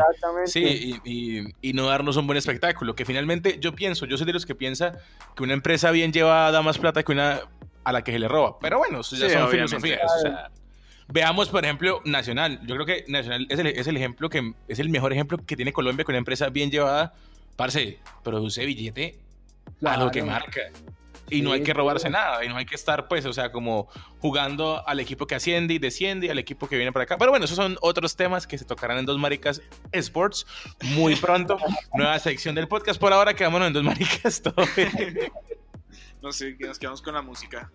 Sí, y, y- y no darnos un buen espectáculo. Que finalmente yo pienso, yo soy de los que piensa que una empresa bien llevada da más plata que una a la que se le roba. Pero bueno, eso ya Sí, son filosofías. o sea, veamos, por ejemplo, Nacional. Yo creo que Nacional es el, es el ejemplo que es el mejor ejemplo que tiene Colombia con una empresa bien llevada. Parce, produce billete a lo que Claro. marca. y no hay Sí, que robarse sí. nada, y no hay que estar, pues, o sea, como jugando al equipo que asciende y desciende y al equipo que viene para acá. Pero bueno, esos son otros temas que se tocarán en Dos Maricas Sports muy pronto. Nueva sección del podcast. Por ahora quedámonos en Dos Maricas. Todo. No sé, que nos quedamos con la música.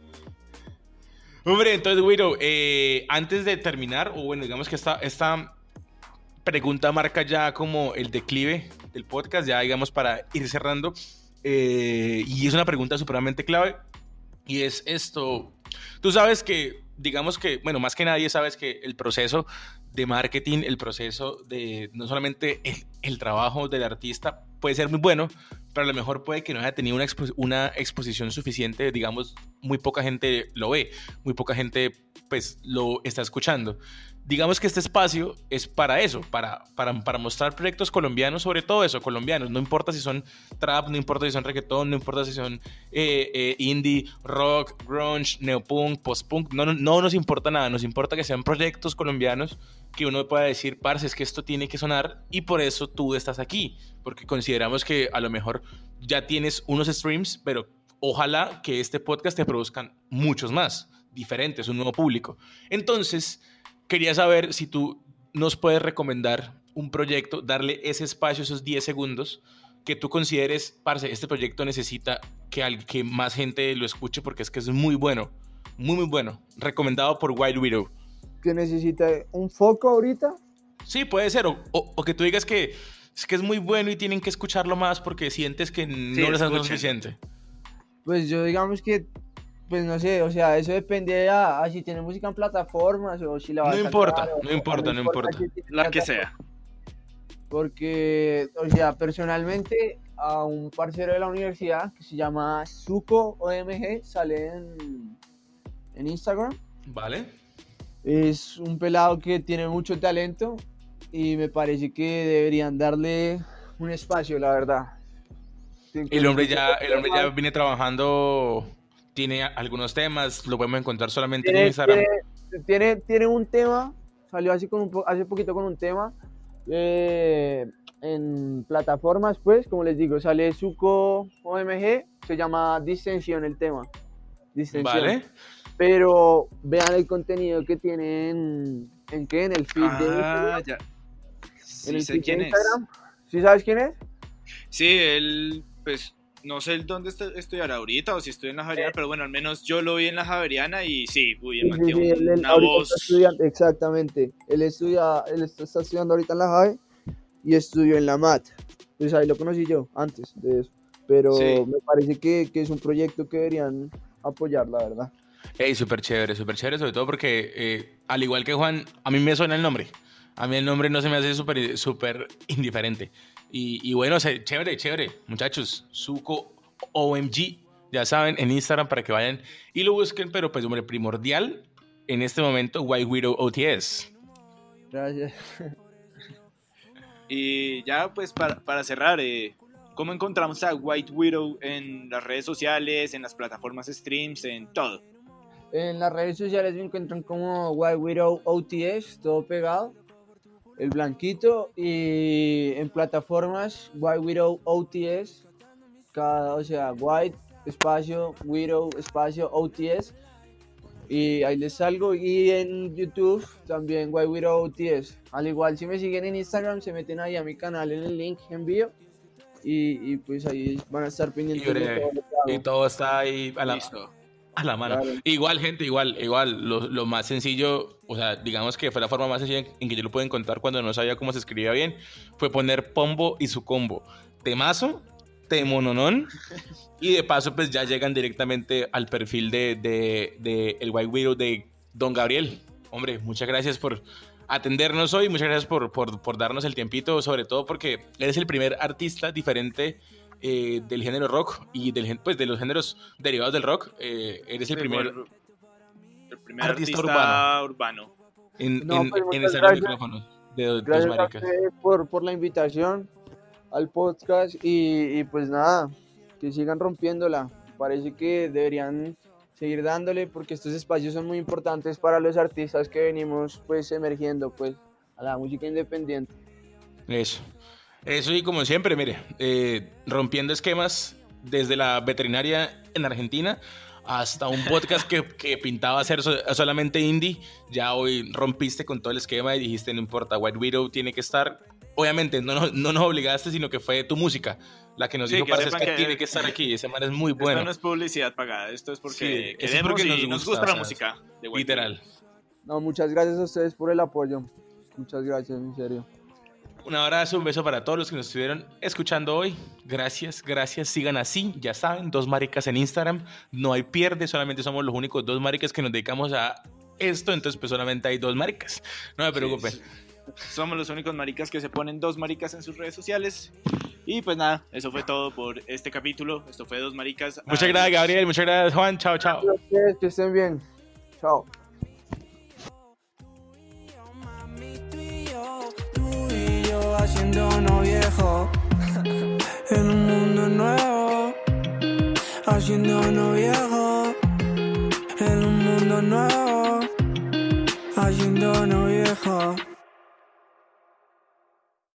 Hombre, entonces, Wiro, eh, antes de terminar, o bueno, digamos que esta, esta pregunta marca ya como el declive del podcast, ya digamos para ir cerrando. eh, y es una pregunta supremamente clave. Y es esto. Tú sabes que, digamos que, bueno, más que nadie sabes que el proceso de marketing, el proceso de no solamente el, el trabajo del artista puede ser muy bueno, pero a lo mejor puede que no haya tenido una, expo- una exposición suficiente, digamos, muy poca gente lo ve, muy poca gente pues lo está escuchando. Digamos que este espacio es para eso, para, para, para mostrar proyectos colombianos, sobre todo eso, colombianos. No importa si son trap, no importa si son reggaetón, no importa si son eh, eh, indie, rock, grunge, neopunk, postpunk. No, no, no nos importa nada, nos importa que sean proyectos colombianos que uno pueda decir, parce, es que esto tiene que sonar y por eso tú estás aquí, porque consideramos que a lo mejor ya tienes unos streams, pero ojalá que este podcast te produzcan muchos más, diferentes, un nuevo público. Entonces, quería saber si tú nos puedes recomendar un proyecto, darle ese espacio, esos 10 segundos, que tú consideres, parce, este proyecto necesita que, al- que más gente lo escuche porque es que es muy bueno, muy, muy bueno. Recomendado por Wild Widow. Que necesita un foco ahorita. Sí, puede ser. O, o- o que tú digas que es que es muy bueno y tienen que escucharlo más porque sientes que no les hace lo suficiente. Pues yo digamos que, pues no sé, o sea, eso depende a, a si tiene música en plataformas o si la va No a sacar, importa, o- no importa, no importa. qué tiene La que sea. Porque, o sea, personalmente a un parcero de la universidad que se llama Suco OMG, sale en, en Instagram. ¿Vale? Es un pelado que tiene mucho talento y me parece que deberían darle un espacio, la verdad. El hombre ya, el hombre ya viene trabajando, tiene algunos temas, lo podemos encontrar solamente en tiene, Instagram. tiene, tiene, tiene un tema, salió hace, con un po- hace poquito con un tema eh, en plataformas, pues, como les digo, sale Suco OMG, se llama Distensión el tema. Distensión. ¿Vale? Pero vean el contenido que tiene en, ¿en qué? En el feed de Ah, Instagram. ya. en el sé feed de quién es. Instagram. ¿Sí sabes quién es? Sí, él, pues, no sé dónde está- estudiará ahorita o si estudia en la Javeriana, pero bueno, al menos yo lo vi en la Javeriana y sí, uy, el Sí, man sí, él- él una ahorita voz. exactamente. Él estudia, él está, estudiando ahorita en la JAVE y estudió en la MAT. Pues ahí lo conocí yo antes de eso. Pero Sí. me parece que, que es un proyecto que deberían apoyar, la verdad. Ey, súper chévere, súper chévere, sobre todo porque, eh, al igual que Juan, a mí me suena el nombre. A mí el nombre no se me hace súper súper indiferente. Y, y bueno, se- chévere, chévere. Muchachos, Suco OMG, ya saben, en Instagram para que vayan y lo busquen, pero pues, hombre, primordial en este momento, White Widow OTS. Gracias. Y ya, pues, para, para cerrar, eh, ¿cómo encontramos a White Widow en las redes sociales, en las plataformas streams, en todo? En las redes sociales me encuentran como White Widow OTS, todo pegado. El blanquito. Y en plataformas White Widow OTS. Cada, o sea, White, espacio, Widow, espacio, OTS. Y ahí les salgo. Y en YouTube también White Widow OTS. Al igual, si me siguen en Instagram, se meten ahí a mi canal en el link envío. Y, y pues ahí van a estar pendientes de breve. todo lo que Y todo está ahí a la, Listo. A la mano. Claro. Igual, gente, igual, igual. Lo, lo más sencillo, o sea, digamos que fue la forma más sencilla en que yo lo pude encontrar cuando no sabía cómo se escribía bien, fue poner Pombo y su combo. Temazo, temononón. Y de paso, pues ya llegan directamente al perfil de, de, de el White Widow de Don Gabriel. Hombre, muchas gracias por atendernos hoy, muchas gracias por, por, por darnos el tiempito, sobre todo porque eres el primer artista diferente eh, del género rock y del, pues, de los géneros derivados del rock. eh, eres el primer el primer artista artista, urbano. en, No, en, pues, en estar el gracias. micrófono de Dos Gracias Maricas. por, por la invitación al podcast y, y pues nada, que sigan rompiéndola. Parece que deberían seguir dándole porque estos espacios son muy importantes para los artistas que venimos pues emergiendo pues a la música independiente. Eso. Eso y como siempre, mire, eh, rompiendo esquemas desde la veterinaria en Argentina hasta un podcast que, que pintaba ser so- solamente indie. Ya hoy rompiste con todo el esquema y dijiste, no importa, White Widow tiene que estar. Obviamente, no, no, no nos obligaste, sino que fue tu música la que nos Sí, dijo, que sepan que, que- tiene que estar aquí. Ese man es muy Esto bueno. no es publicidad pagada, esto es porque Sí, queremos porque y nos nos gusta, gusta, o la música. de White Literal. No, muchas gracias a ustedes por el apoyo. Muchas gracias, en serio. Un abrazo, un beso para todos los que nos estuvieron escuchando hoy. Gracias, gracias. Sigan así, ya saben, dos maricas en Instagram. No hay pierde, solamente somos los únicos dos maricas que nos dedicamos a esto, entonces pues solamente hay dos maricas. No me preocupen. Somos los únicos maricas que se ponen dos maricas en sus redes sociales. Y pues nada, eso fue todo por este capítulo. Esto fue Dos Maricas. Muchas Adiós. gracias, Gabriel. Muchas gracias, Juan. Chao, chao. Gracias que estén bien. Chao. Y yo haciéndonos viejo en un mundo nuevo, haciéndonos viejo en un mundo nuevo, haciéndonos viejo.